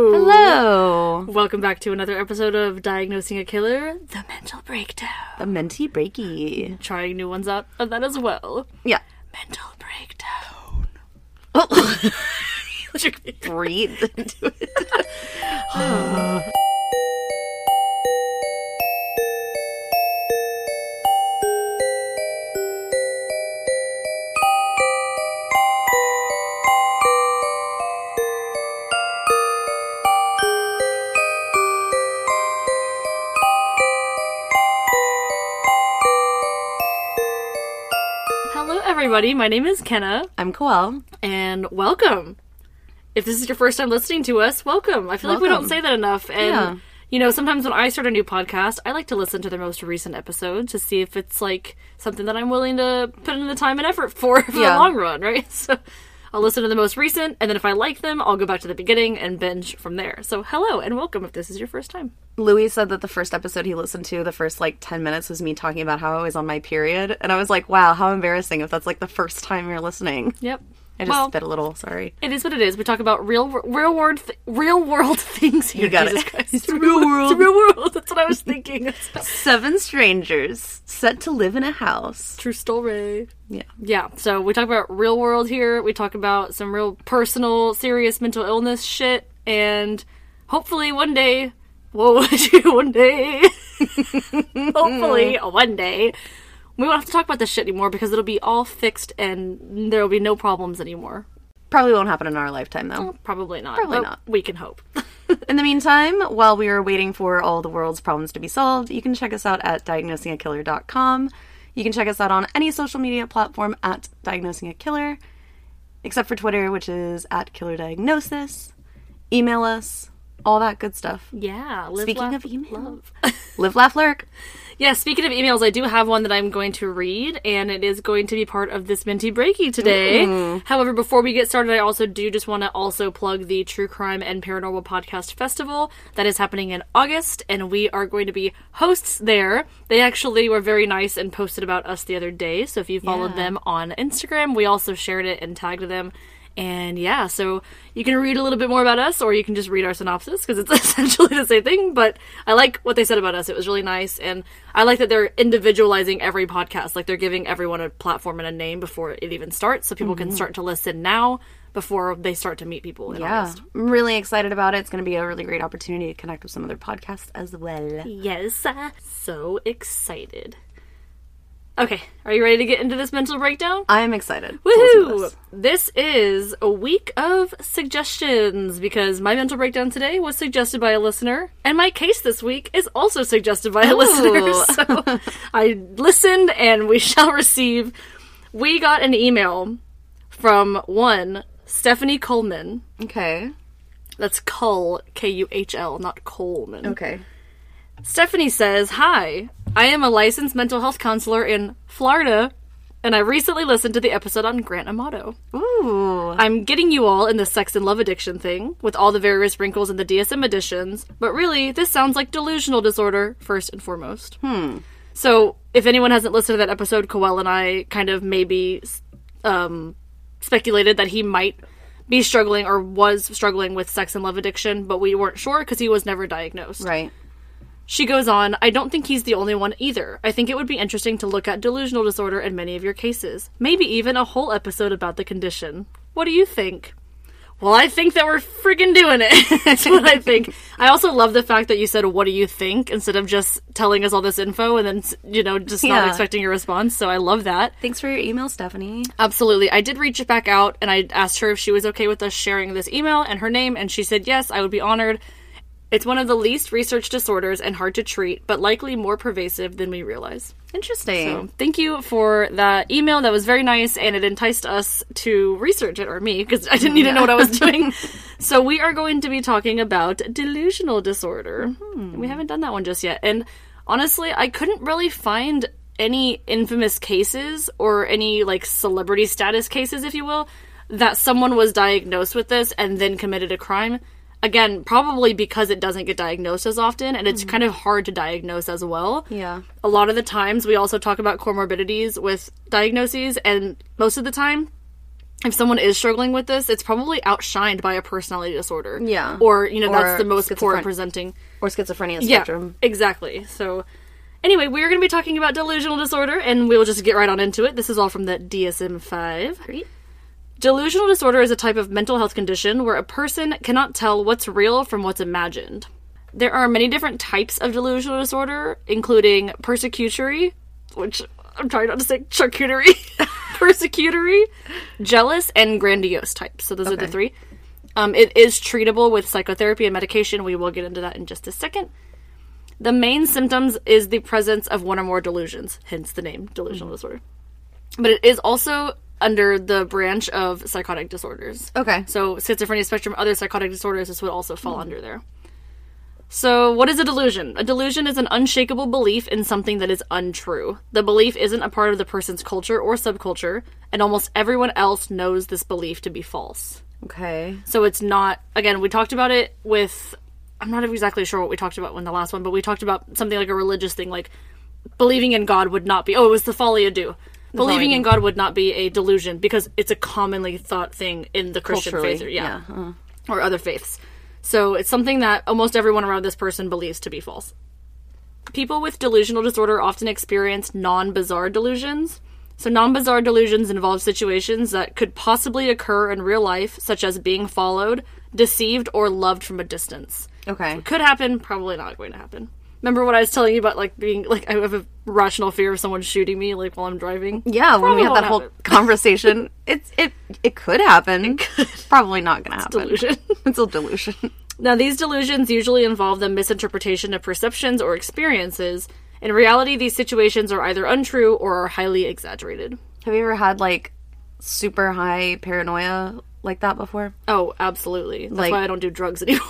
Hello. Welcome back to another episode of Diagnosing a Killer, The Mental Breakdown. The mentee breaky. Trying new ones out of that as well. Yeah. Mental Breakdown. Oh. Breathe into it. Everybody. My name is Kenna, I'm Koelle. and welcome. If this is your first time listening to us, welcome. I feel like we don't say that enough. And, Yeah. you know, sometimes when I start a new podcast, I like to listen to the most recent episode to see if it's like something that I'm willing to put in the time and effort for for Yeah. the long run, right? So I'll listen to the most recent, and then if I like them, I'll go back to the beginning and binge from there. So hello and welcome if this is your first time. Louis said that the first episode he listened to, the first like 10 minutes was me talking about how I was on my period. And I was like, wow, how embarrassing if that's like the first time you're listening. Yep. I just well, spit a little, sorry. it is what it is. We talk about real, real world, th- real world things here. You got Jesus it. Christ. It's real world. It's real world. That's what I was thinking. Seven strangers set to live in a house. True story. Yeah. Yeah, so we talk about real world here. We talk about some real personal, serious mental illness shit, and hopefully one day, whoa, one day, hopefully one day, we won't have to talk about this shit anymore because it'll be all fixed and there will be no problems anymore. Probably won't happen in our lifetime though. Probably not. Probably not. We can hope. In the meantime, while we are waiting for all the world's problems to be solved, you can check us out at diagnosingakiller.com. You can check us out on any social media platform at Diagnosing a Killer, except for Twitter, which is at Killer Diagnosis. Email us, all that good stuff. yeah. Live, Speaking laugh, of email. love. Live, laugh, lurk. Yeah, speaking of emails, I do have one that I'm going to read, and it is going to be part of this Minty Breaky today. Mm. However, before we get started, I also do just want to also plug the True Crime and Paranormal Podcast Festival that is happening in August, and we are going to be hosts there. They actually were very nice and posted about us the other day, so if you followed Yeah. them on Instagram, we also shared it and tagged them. And yeah, so you can read a little bit more about us, or you can just read our synopsis because it's essentially the same thing. But I like what they said about us; it was really nice, and I like that they're individualizing every podcast. Like they're giving everyone a platform and a name before it even starts, so people can mm-hmm. start to listen now before they start to meet people. In Yeah, August. I'm really excited about it. It's going to be a really great opportunity to connect with some other podcasts as well. Yes, so excited. Okay, are you ready to get into this mental breakdown? I am excited. Woohoo! this. This is a week of suggestions because my mental breakdown today was suggested by a listener, and my case this week is also suggested by a listener. So I listened, and we shall receive. We got an email from one Stephanie Coleman. Okay. That's Cull, K U H L, not Coleman. Okay. Stephanie says, Hi, I am a licensed mental health counselor in Florida, and I recently listened to the episode on Grant Amato. Ooh. I'm getting you all in the sex and love addiction thing, with all the various wrinkles in the DSM editions, but really, this sounds like delusional disorder, first and foremost. Hmm. So, if anyone hasn't listened to that episode, Koelle and I kind of maybe um, speculated that he might be struggling or was struggling with sex and love addiction, but we weren't sure because he was never diagnosed. Right. She goes on, I don't think he's the only one either. I think it would be interesting to look at delusional disorder in many of your cases. Maybe even a whole episode about the condition. What do you think? Well, I think that we're freaking doing it. That's what I think. I also love the fact that you said, What do you think? instead of just telling us all this info and then, you know, just not Yeah. expecting a response. So I love that. Thanks for your email, Stephanie. Absolutely. I did reach back out and I asked her if she was okay with us sharing this email and her name, and she said yes, I would be honored. It's one of the least researched disorders and hard to treat, but likely more pervasive than we realize. Interesting. So, thank you for that email. That was very nice, and it enticed us to research it, or me, because I didn't need to know what I was doing. so, we are going to be talking about delusional disorder. Mm-hmm. We haven't done that one just yet. And honestly, I couldn't really find any infamous cases or any like celebrity status cases, if you will, that someone was diagnosed with this and then committed a crime. Again, probably because it doesn't get diagnosed as often and it's mm-hmm. kind of hard to diagnose as well yeah. a lot of the times we also talk about comorbidities with diagnoses and most of the time if someone is struggling with this, it's probably outshined by a personality disorder. Yeah. Or, you know, Or that's the most poor presenting. Or schizophrenia spectrum. Yeah, exactly. So, anyway, we're going to be talking about delusional disorder, and we'll just get right on into it. This is all from the DSM 5. Great. Delusional disorder is a type of mental health condition where a person cannot tell what's real from what's imagined. There are many different types of delusional disorder, including persecutory, which I'm trying not to say charcuterie, persecutory, jealous, and grandiose types. So those are the three. Um, it is treatable with psychotherapy and medication. We will get into that in just a second. The main symptoms is the presence of one or more delusions, hence the name delusional disorder. But it is also under the branch of psychotic disorders. Okay. So schizophrenia spectrum, other psychotic disorders, this would also fall hmm. under there. So, what is a delusion? A delusion is an unshakable belief in something that is untrue. The belief isn't a part of the person's culture or subculture, and almost everyone else knows this belief to be false. Okay. So it's not again, we talked about it with I'm not exactly sure what we talked about in the last one, but we talked about something like a religious thing like believing in God would not be oh, it was the folie à deux. Believing in God would not be a delusion because it's a commonly thought thing in the Christian Culturally, faith or, yeah, yeah, uh. or other faiths. So it's something that almost everyone around this person believes to be false. People with delusional disorder often experience non bizarre delusions. So, non bizarre delusions involve situations that could possibly occur in real life, such as being followed, deceived, or loved from a distance. Okay. Could happen, probably not going to happen. Remember what I was telling you about, like, being, like, I have a rational fear of someone shooting me, like, while I'm driving? Yeah, when we had that whole happen. conversation, it's it it could happen. Probably not gonna happen. Delusion. it's a delusion. Now, these delusions usually involve the misinterpretation of perceptions or experiences. In reality, these situations are either untrue or are highly exaggerated. Have you ever had like super high paranoia like that before? Oh, absolutely. That's Like- why I don't do drugs anymore.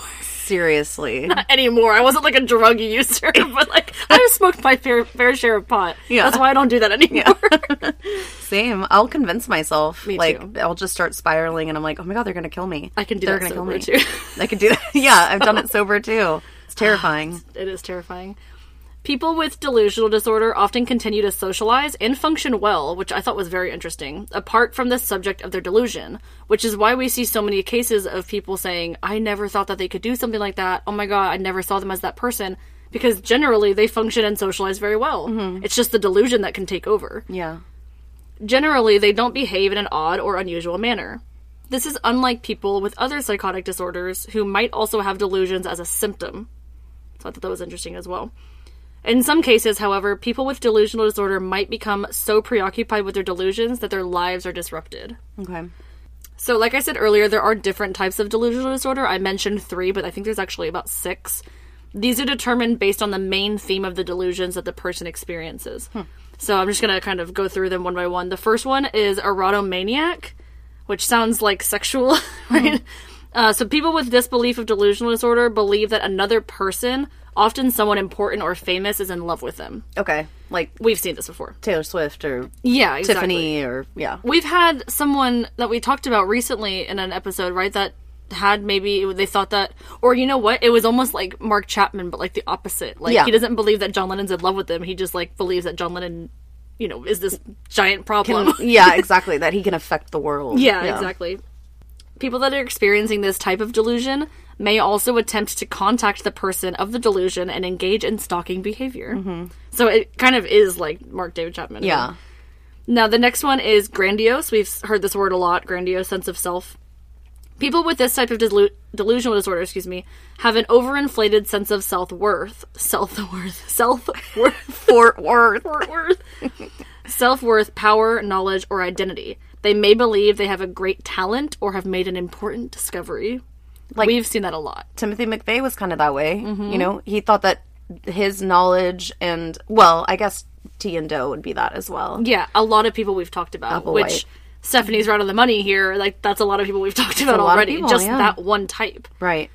Seriously. Not anymore. I wasn't like a drug user, but like I just smoked my fair fair share of pot. Yeah. That's why I don't do that anymore. Same. I'll convince myself. Me like too. I'll just start spiraling, and I'm like, oh my god, they're gonna kill me. I can do they're that gonna sober kill me. too. I could do that. Yeah, I've done it sober too. It's terrifying. it is terrifying. People with delusional disorder often continue to socialize and function well, which I thought was very interesting, apart from the subject of their delusion, which is why we see so many cases of people saying, I never thought that they could do something like that. Oh my god, I never saw them as that person. Because generally they function and socialize very well. Mm-hmm. It's just the delusion that can take over. Yeah. Generally, they don't behave in an odd or unusual manner. This is unlike people with other psychotic disorders who might also have delusions as a symptom. So I thought that was interesting as well. In some cases, however, people with delusional disorder might become so preoccupied with their delusions that their lives are disrupted. Okay. So, like I said earlier, there are different types of delusional disorder. I mentioned three, but I think there's actually about six. These are determined based on the main theme of the delusions that the person experiences. So, I'm just going to kind of go through them one by one. The first one is erotomaniac, which sounds like sexual, right? Uh, so, people with this belief of delusional disorder believe that another person, often someone important or famous, is in love with them. Okay. Like We've seen this before. Taylor Swift or Yeah, exactly. Tiffany or yeah. We've had someone that we talked about recently in an episode, right? That had maybe they thought that, or you know what? It was almost like Mark Chapman, but like the opposite. Like Yeah. he doesn't believe that John Lennon's in love with him. He just like believes that John Lennon, you know, is this giant problem. yeah, exactly. That he can affect the world. Yeah, exactly. People that are experiencing this type of delusion may also attempt to contact the person of the delusion and engage in stalking behavior. Mm-hmm. So it kind of is like Mark David Chapman. Yeah. Now, the next one is grandiose. We've heard this word a lot grandiose sense of self. People with this type of delu- delusional disorder, excuse me, have an overinflated sense of self worth. Self worth. Self worth. Fort Worth. worth. Self worth, power, knowledge, or identity. They may believe they have a great talent or have made an important discovery. Like- We've seen that a lot. Timothy McVeigh was kind of that way. Mm-hmm. You know, he thought that his knowledge and well, I guess T and Doe would be that as well. Yeah, a lot of people we've talked about, which. Stephanie's right on the money here. Like, that's a lot of people we've talked about a lot of already. people, just yeah. that one type. Right.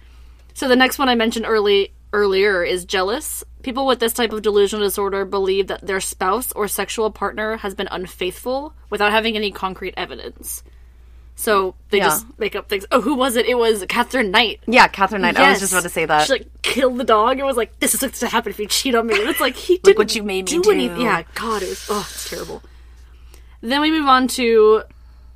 So the next one I mentioned early earlier is jealous. People with this type of delusional disorder believe that their spouse or sexual partner has been unfaithful without having any concrete evidence. So they Yeah. just make up things. Oh, who was it? It was Katherine Knight. Yeah, Katherine Knight. I was just about to say that. She like killed the dog. It was like this is what's to happen if you cheat on me. And it's like he didn't what you made me do do. anything. Yeah, God, it was oh, it's terrible. Then we move on to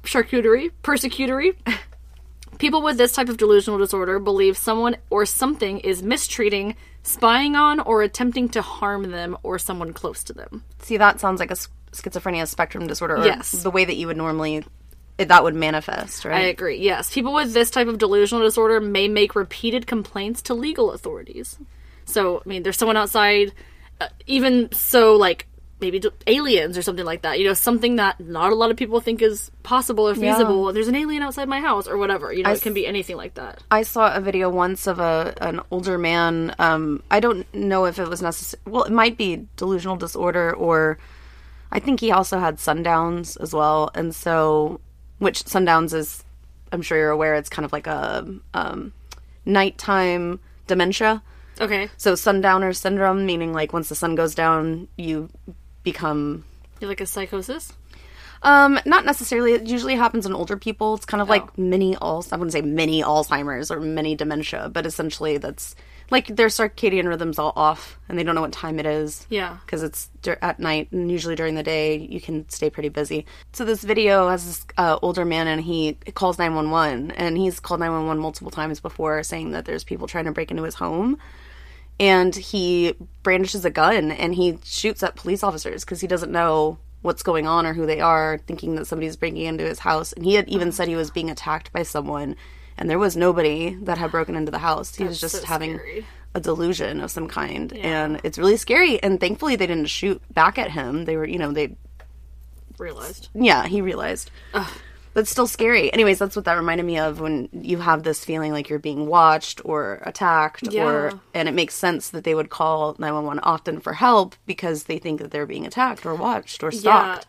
charcuterie, persecutory. People with this type of delusional disorder believe someone or something is mistreating, spying on, or attempting to harm them or someone close to them. See, that sounds like a schizophrenia spectrum disorder. Or Yes. The way that you would normally, that would manifest, right? I agree. Yes, people with this type of delusional disorder may make repeated complaints to legal authorities. So, I mean, there's someone outside, uh, even so, like maybe aliens or something like that. You know, something that not a lot of people think is possible or feasible. There's an alien outside my house or whatever. You know, it can be anything like that. I saw a video once of a an older man. Um, I don't know if it was necessary. Well, it might be delusional disorder, or I think he also had sundowns as well. And so, which sundowns is, I'm sure you're aware, it's kind of like a um, nighttime dementia. Okay, So sundowner syndrome, meaning like once the sun goes down, you become you're like a psychosis. um, not necessarily. It usually happens in older people. It's kind of like mini Al. I wouldn't say mini Alzheimer's or mini dementia, but essentially that's like their circadian rhythms all off, and they don't know what time it is. Yeah. because it's dur- at night, and usually during the day you can stay pretty busy. So this video has this uh, older man, and he calls nine one one, and he's called nine one one multiple times before, saying that there's people trying to break into his home and he brandishes a gun and he shoots at police officers because he doesn't know what's going on or who they are, thinking that somebody's breaking into his house. And he had even said he was being attacked by someone, and there was nobody that had broken into the house. He was just so having scary. a delusion of some kind, and it's really scary. And thankfully, they didn't shoot back at him. They were, you know, they Realized. yeah, he realized. But it's still scary. Anyways, that's what that reminded me of when you have this feeling like you're being watched or attacked Yeah. or and it makes sense that they would call 911 often for help because they think that they're being attacked or watched or stalked.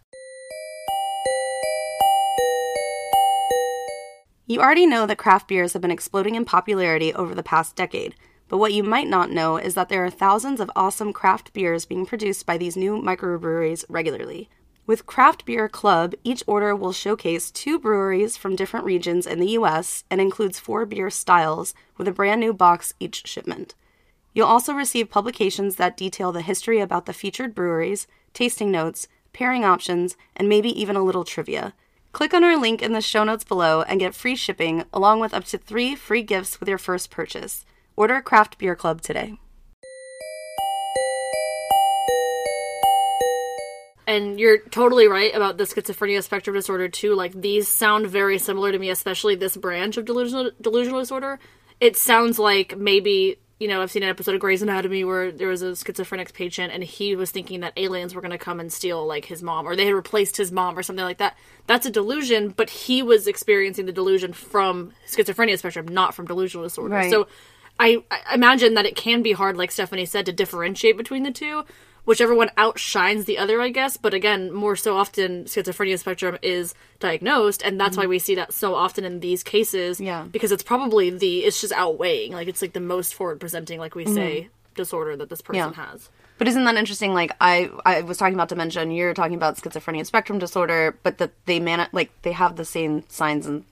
You already know that craft beers have been exploding in popularity over the past decade, but what you might not know is that there are thousands of awesome craft beers being produced by these new microbreweries regularly. With Craft Beer Club, each order will showcase two breweries from different regions in the US and includes four beer styles with a brand new box each shipment. You'll also receive publications that detail the history about the featured breweries, tasting notes, pairing options, and maybe even a little trivia. Click on our link in the show notes below and get free shipping along with up to three free gifts with your first purchase. Order a Craft Beer Club today. And you're totally right about the schizophrenia spectrum disorder too. Like these sound very similar to me, especially this branch of delusional delusional disorder. It sounds like maybe you know I've seen an episode of Grey's Anatomy where there was a schizophrenic patient and he was thinking that aliens were going to come and steal like his mom or they had replaced his mom or something like that. That's a delusion, but he was experiencing the delusion from schizophrenia spectrum, not from delusional disorder. Right. So I, I imagine that it can be hard, like Stephanie said, to differentiate between the two. Whichever one outshines the other, I guess. But again, more so often, schizophrenia spectrum is diagnosed, and that's why we see that so often in these cases. Yeah. Because it's probably the it's just outweighing, like it's like the most forward presenting, like we say, disorder that this person Yeah. has. But isn't that interesting? Like I, I was talking about dementia, and you're talking about schizophrenia spectrum disorder, but that they man like they have the same signs and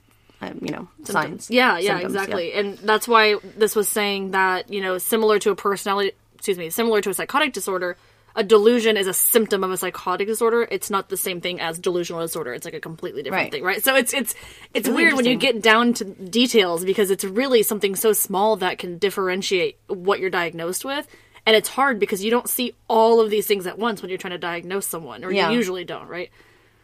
um, you know signs. Yeah, yeah, symptoms, exactly. And that's why this was saying that, you know, similar to a personality, excuse me, similar to a psychotic disorder, a delusion is a symptom of a psychotic disorder. It's not the same thing as delusional disorder. It's like a completely different Right. thing, right? So it's it's it's really weird when you get down to details because it's really something so small that can differentiate what you're diagnosed with. And it's hard because you don't see all of these things at once when you're trying to diagnose someone, or Yeah. you usually don't, right?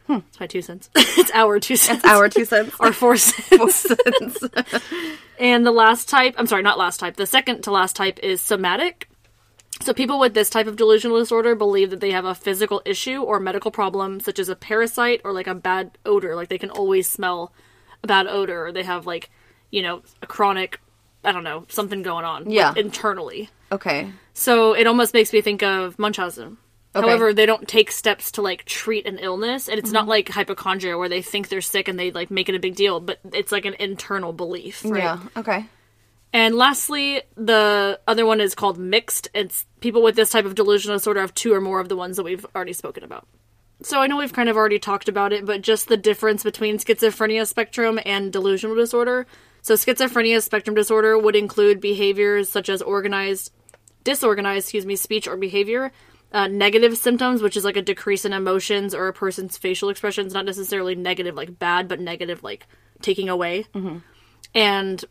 Hmm. It's my two cents. it's our two cents. Our two cents. Our four cents. And the last type, I'm sorry, not last type, the second to last type is somatic. So people with this type of delusional disorder believe that they have a physical issue or medical problem, such as a parasite or like a bad odor. Like they can always smell a bad odor, or they have like, you know, a chronic, I don't know, something going on like, Yeah. internally. okay. So it almost makes me think of Munchausen. Okay. However, they don't take steps to like treat an illness, and it's Mm-hmm. not like hypochondria where they think they're sick and they like make it a big deal, but it's like an internal belief. Right? Yeah. Okay. And lastly, the other one is called mixed. It's people with this type of delusional disorder have two or more of the ones that we've already spoken about. So I know we've kind of already talked about it, but just the difference between schizophrenia spectrum and delusional disorder. So schizophrenia spectrum disorder would include behaviors such as organized, disorganized, excuse me, speech or behavior, uh, negative symptoms, which is like a decrease in emotions or a person's facial expressions, not necessarily negative like bad, but negative like taking away. And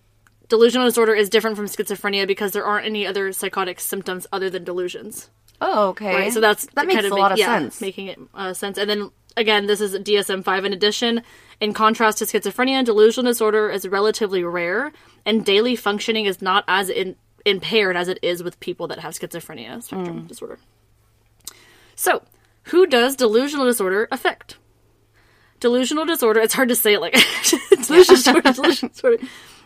delusional disorder is different from schizophrenia because there aren't any other psychotic symptoms other than delusions. Oh, okay. Right, so that's that makes kind of a make- lot of yeah, sense. making it uh, sense. And then again, this is DSM five in addition. In contrast to schizophrenia, delusional disorder is relatively rare, and daily functioning is not as in, impaired as it is with people that have schizophrenia spectrum Mm. disorder. So, who does delusional disorder affect? Delusional disorder, it's hard to say it like delusional disorder, delusional disorder.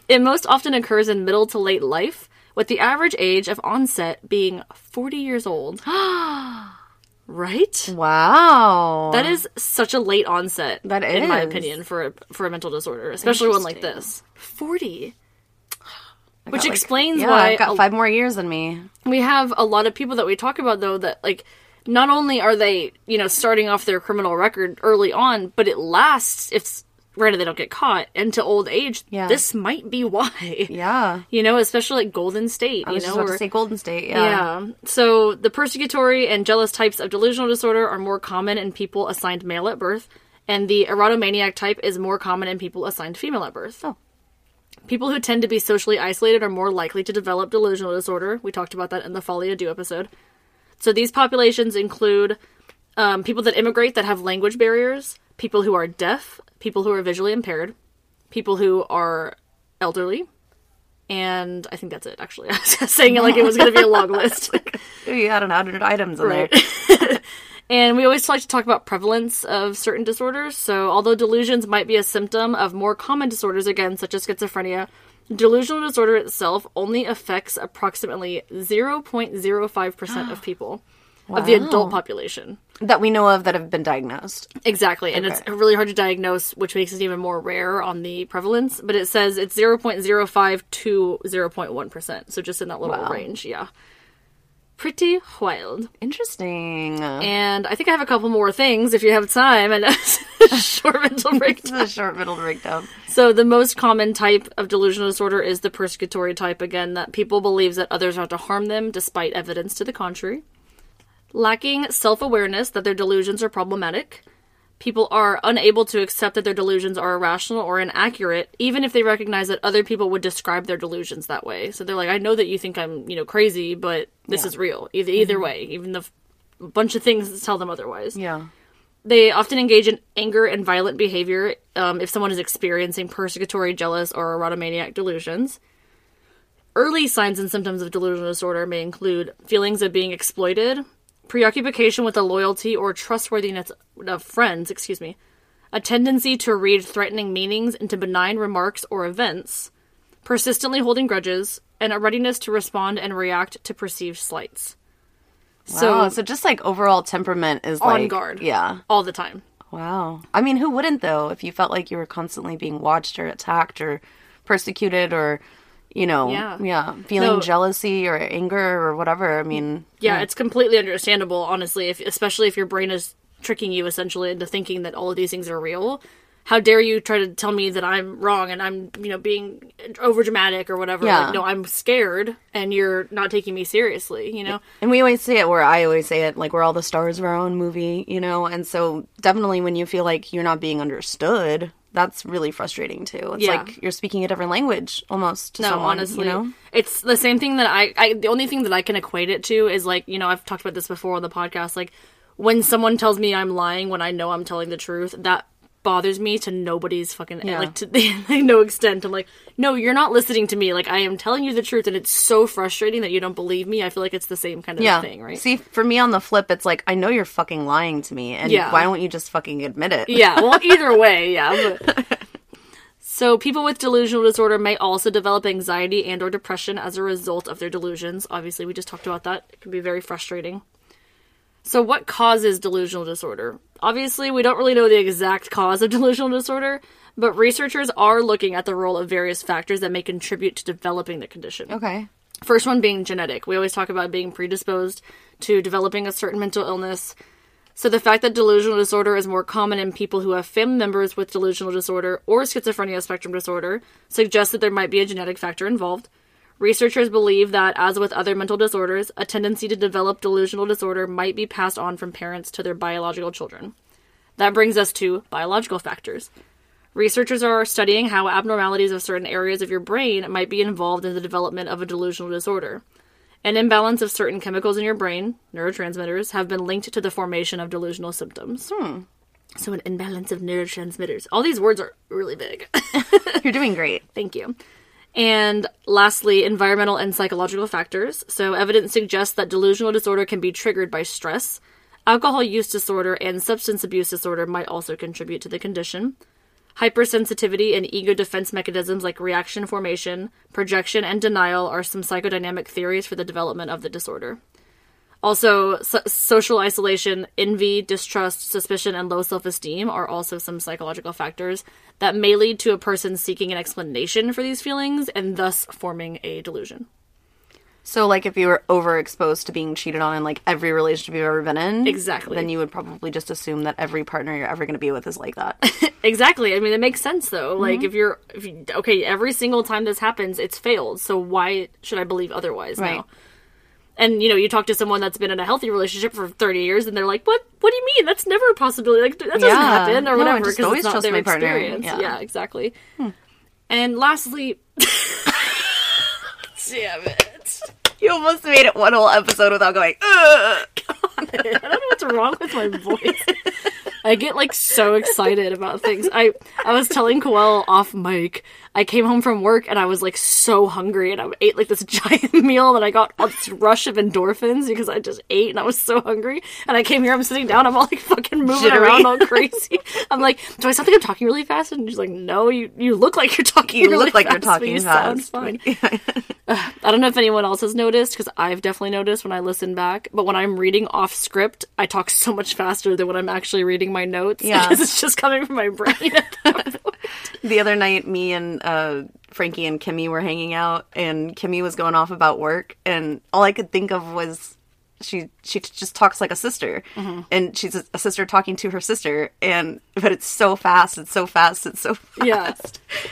It most often occurs in middle to late life, with the average age of onset being 40 years old. right? wow. That is such a late onset, That in my opinion, for a, for a mental disorder, especially one like this. 40. Which Like, explains yeah, why I've got five more years than me. we have a lot of people that we talk about though that like not only are they you know starting off their criminal record early on but it lasts if granted they don't get caught into old age Yeah. this might be why Yeah. you know especially like golden state I you know just about or- to say Golden State. Yeah. yeah. So the persecutory and jealous types of delusional disorder are more common in people assigned male at birth, and the erotomaniac type is more common in people assigned female at birth. Oh. People who tend to be socially isolated are more likely to develop delusional disorder. We talked about that in the Folie à Deux episode. So these populations include um, people that immigrate that have language barriers, people who are deaf, people who are visually impaired, people who are elderly, and I think that's it. Actually, I was just saying it like it was going to be a long list. Ooh, You had an hundred items in Right. there. And we always like to talk about prevalence of certain disorders. So, although delusions might be a symptom of more common disorders, again, such as schizophrenia, delusional disorder itself only affects approximately 0.05% of people, of the adult population. That we know of that have been diagnosed. Exactly. And it's really hard to diagnose, which makes it even more rare on the prevalence. But it says it's 0.05 to 0.1%. So, just in that little Wow. range. Yeah. Pretty wild. Interesting. And I think I have a couple more things if you have time and a short mental breakdown. a short middle breakdown. So the most common type of delusional disorder is the persecutory type again that people believe that others are to harm them despite evidence to the contrary. Lacking self-awareness that their delusions are problematic. People are unable to accept that their delusions are irrational or inaccurate, even if they recognize that other people would describe their delusions that way. So they're like, I know that you think I'm, you know, crazy, but this is real. Either either way, even if a bunch of things tell them otherwise. Yeah. They often engage in anger and violent behavior um, if someone is experiencing persecutory, jealous, or erotomaniac delusions. Early signs and symptoms of delusional disorder may include feelings of being exploited, preoccupation with the loyalty or trustworthiness of friends, excuse me, a tendency to read threatening meanings into benign remarks or events, persistently holding grudges, and a readiness to respond and react to perceived slights. So, so just like overall temperament is On like guard. Yeah. all the time. Wow. I mean, who wouldn't though? If you felt like you were constantly being watched or attacked or persecuted or, you know, Yeah. yeah, feeling No. jealousy or anger or whatever. I mean, yeah, it's completely understandable, honestly, if especially if your brain is tricking you essentially into thinking that all of these things are real. How dare you try to tell me that I'm wrong and I'm, you know, being over dramatic or whatever? Yeah. Like, no, I'm scared and you're not taking me seriously, you know? And we always say it where I always say it, like we're all the stars of our own movie, you know? And so definitely when you feel like you're not being understood, that's really frustrating too. It's Yeah. like you're speaking a different language almost to No, someone, honestly, you know? it's the same thing that I, I. The only thing that I can equate it to is like you know I've talked about this before on the podcast. Like when someone tells me I'm lying when I know I'm telling the truth, that bothers me to nobody's fucking Yeah. like to like, no extent. I'm like, no, you're not listening to me. Like I am telling you the truth, and it's so frustrating that you don't believe me. I feel like it's the same kind of Yeah. thing, right? See, for me on the flip, it's like I know you're fucking lying to me, and Yeah. why don't you just fucking admit it? yeah well either way yeah but so people with delusional disorder may also develop anxiety and or depression as a result of their delusions obviously we just talked about that it can be very frustrating so what causes delusional disorder obviously we don't really know the exact cause of delusional disorder but researchers are looking at the role of various factors that may contribute to developing the condition Okay. First one being genetic. We always talk about being predisposed to developing a certain mental illness. So the fact that delusional disorder is more common in people who have family members with delusional disorder or schizophrenia spectrum disorder suggests that there might be a genetic factor involved. Researchers believe that, as with other mental disorders, a tendency to develop delusional disorder might be passed on from parents to their biological children. That brings us to biological factors. Researchers are studying how abnormalities of certain areas of your brain might be involved in the development of a delusional disorder. An imbalance of certain chemicals in your brain, neurotransmitters, have been linked to the formation of delusional symptoms. Hmm. So, an imbalance of neurotransmitters. All these words are really big. You're doing great. Thank you. And lastly, environmental and psychological factors. So, evidence suggests that delusional disorder can be triggered by stress. Alcohol use disorder and substance abuse disorder might also contribute to the condition. Hypersensitivity and ego defense mechanisms like reaction formation, projection, and denial are some psychodynamic theories for the development of the disorder. Also, so- social isolation, envy, distrust, suspicion, and low self esteem are also some psychological factors that may lead to a person seeking an explanation for these feelings and thus forming a delusion. So, like, if you were overexposed to being cheated on in like every relationship you've ever been in, Exactly. then you would probably just assume that every partner you're ever going to be with is like that. Exactly. I mean, it makes sense though. Like, Mm-hmm. if you're, if you, okay, every single time this happens, it's failed. So why should I believe otherwise Right. now? And you know, you talk to someone that's been in a healthy relationship for thirty years, and they're like, "What? What do you mean? That's never a possibility. Like that doesn't Yeah. happen, or No, whatever." Because always it's not trust their my partner. experience. Yeah. Hmm. Yeah, exactly. And lastly, damn it! you almost made it one whole episode without going, Ugh. I don't know what's wrong with my voice. I get like so excited about things. I I was telling Koelle off mic. I came home from work and I was like so hungry and I ate like this giant meal and I got a this rush of endorphins because I just ate and I was so hungry. And I came here, I'm sitting down, I'm all like fucking moving Jittery. around all crazy. I'm like, do I sound like I'm talking really fast? And she's like, no, you you look like you're talking. You really look like you're talking you sound fast. fine. I don't know if anyone else has noticed because I've definitely noticed when I listen back. But when I'm reading off script, I talk so much faster than when I'm actually reading my notes. Yeah. because it's just coming from my brain. the other night, me and uh, Frankie and Kimmy were hanging out, and Kimmy was going off about work, and all I could think of was she she just talks like a sister, Mm-hmm. and she's a, sister talking to her sister, and but it's so fast, it's so fast, it's so fast. Yeah.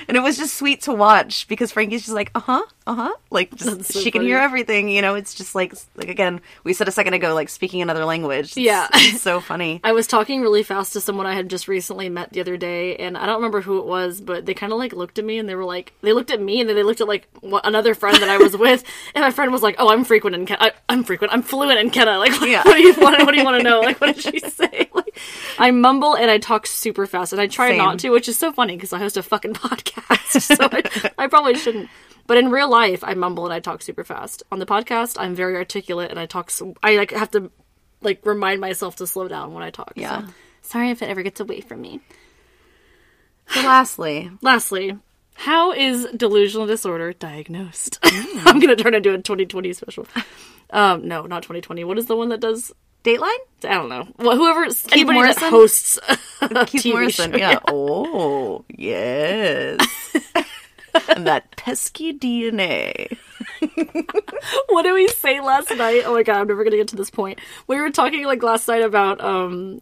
And it was just sweet to watch because Frankie's just like, uh huh, uh huh, like just so she can hear everything, you know. It's just like like again, we said a second ago, like speaking another language. It's- Yeah. it's so funny. I was talking really fast to someone I had just recently met the other day, and I don't remember who it was, but they kind of like looked at me and they were like, they looked at me and then they looked at like another friend that I was with, and my friend was like, "Oh, I'm frequent in Ken- I, I'm frequent, I'm fluent in Kenna. Like, what, Yeah. what do you want? What do you want to know? Like, what did she say? Like, I mumble and I talk super fast, and I try Same. not to, which is so funny because I host a fucking podcast, so I, I probably shouldn't. But in real life, I mumble and I talk super fast. On the podcast, I'm very articulate and I talk. So, I like have to like remind myself to slow down when I talk. Yeah. So, sorry if it ever gets away from me. So lastly, Lastly, how is delusional disorder diagnosed? Mm. I'm gonna turn into a 2020 special. Um, no, not 2020. What is the one that does? Dateline. I don't know. Well, whoever anybody that hosts Keith Morrison. show. Yeah. Oh, yes. and that pesky DNA. what did we say last night? Oh my god, I'm never gonna get to this point. We were talking like last night about um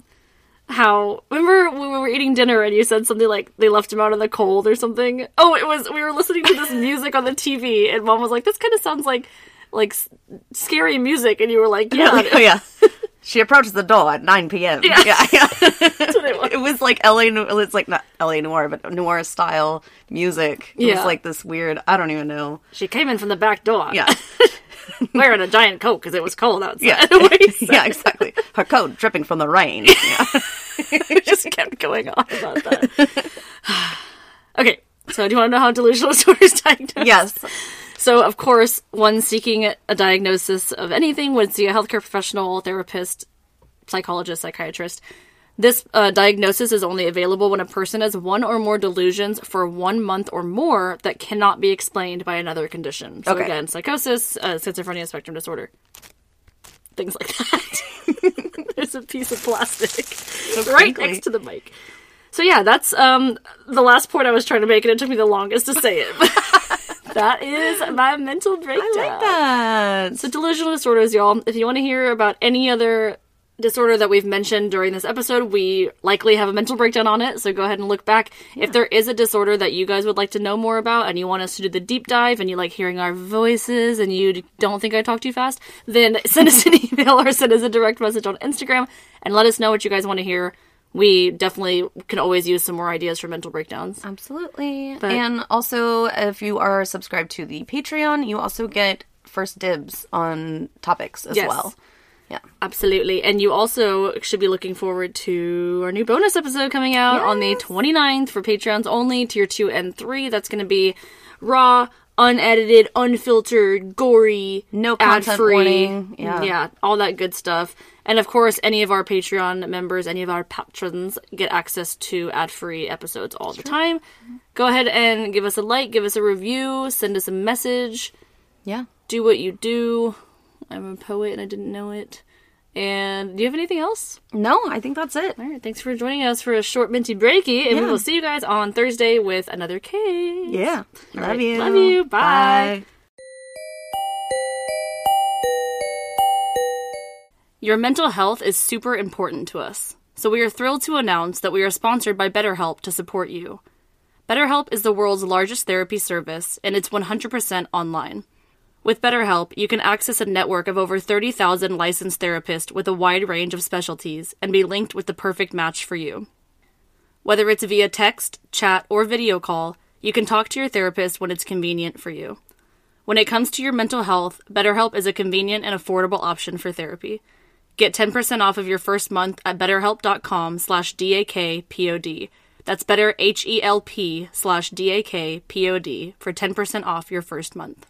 how remember when we were eating dinner and you said something like they left him out in the cold or something? Oh, it was we were listening to this music on the TV and mom was like, This kinda sounds like like s- scary music and you were like, Yeah, oh yeah. She approaches the door at 9 p.m. Yeah, yeah. what it was. like LA. It's like not LA noir, but noir style music. It Yeah. was like this weird. I don't even know. She came in from the back door. Yeah, Wearing a giant coat because it was cold outside. yeah, What he said. yeah. Exactly. Her coat dripping from the rain. Yeah. it just kept going on about that. okay, so do you want to know how delusional disorder is diagnosed? yes. So, of course, one seeking a diagnosis of anything would see a healthcare professional, therapist, psychologist, psychiatrist. This uh, diagnosis is only available when a person has one or more delusions for one month or more that cannot be explained by another condition. So, Okay. again, psychosis, uh, schizophrenia, spectrum disorder, things like that. There's a piece of plastic right next to the mic. So yeah, that's um the last point I was trying to make, and it took me the longest to say it. that is my mental breakdown. I like that. So delusional disorders, y'all. If you want to hear about any other disorder that we've mentioned during this episode, we likely have a mental breakdown on it, so go ahead and look back. If there is a disorder that you guys would like to know more about and you want us to do the deep dive and you like hearing our voices and you don't think I talk too fast, then send us an email or send us a direct message on Instagram and let us know what you guys want to hear. We definitely can always use some more ideas for mental breakdowns. Absolutely. and also, if you are subscribed to the Patreon, you also get first dibs on topics as Yes. well. Yeah. Absolutely. And you also should be looking forward to our new bonus episode coming out on the 29th for Patreons only, tier 2 and 3. That's going to be raw, unedited, unfiltered, gory, No content ad-free. warning. Yeah. Yeah, all that good stuff. And of course, any of our Patreon members, any of our patrons get access to ad-free episodes all the time. Go ahead and give us a like, give us a review, send us a message Yeah. do what you do. I'm a poet and I didn't know it. And do you have anything else? No, I think that's it. All right, thanks for joining us for a short minty breaky, and we will see you guys on Thursday with another case. Yeah. Love right. you. Love you. Bye. Your mental health is super important to us, so we are thrilled to announce that we are sponsored by BetterHelp to support you. BetterHelp is the world's largest therapy service, and it's 100% online. With BetterHelp, you can access a network of over 30,000 licensed therapists with a wide range of specialties and be linked with the perfect match for you. Whether it's via text, chat, or video call, you can talk to your therapist when it's convenient for you. When it comes to your mental health, BetterHelp is a convenient and affordable option for therapy. Get 10% off of your first month at betterhelp.com slash DAKPOD. That's better H-E-L-P slash D-A-K-P-O-D for 10% off your first month.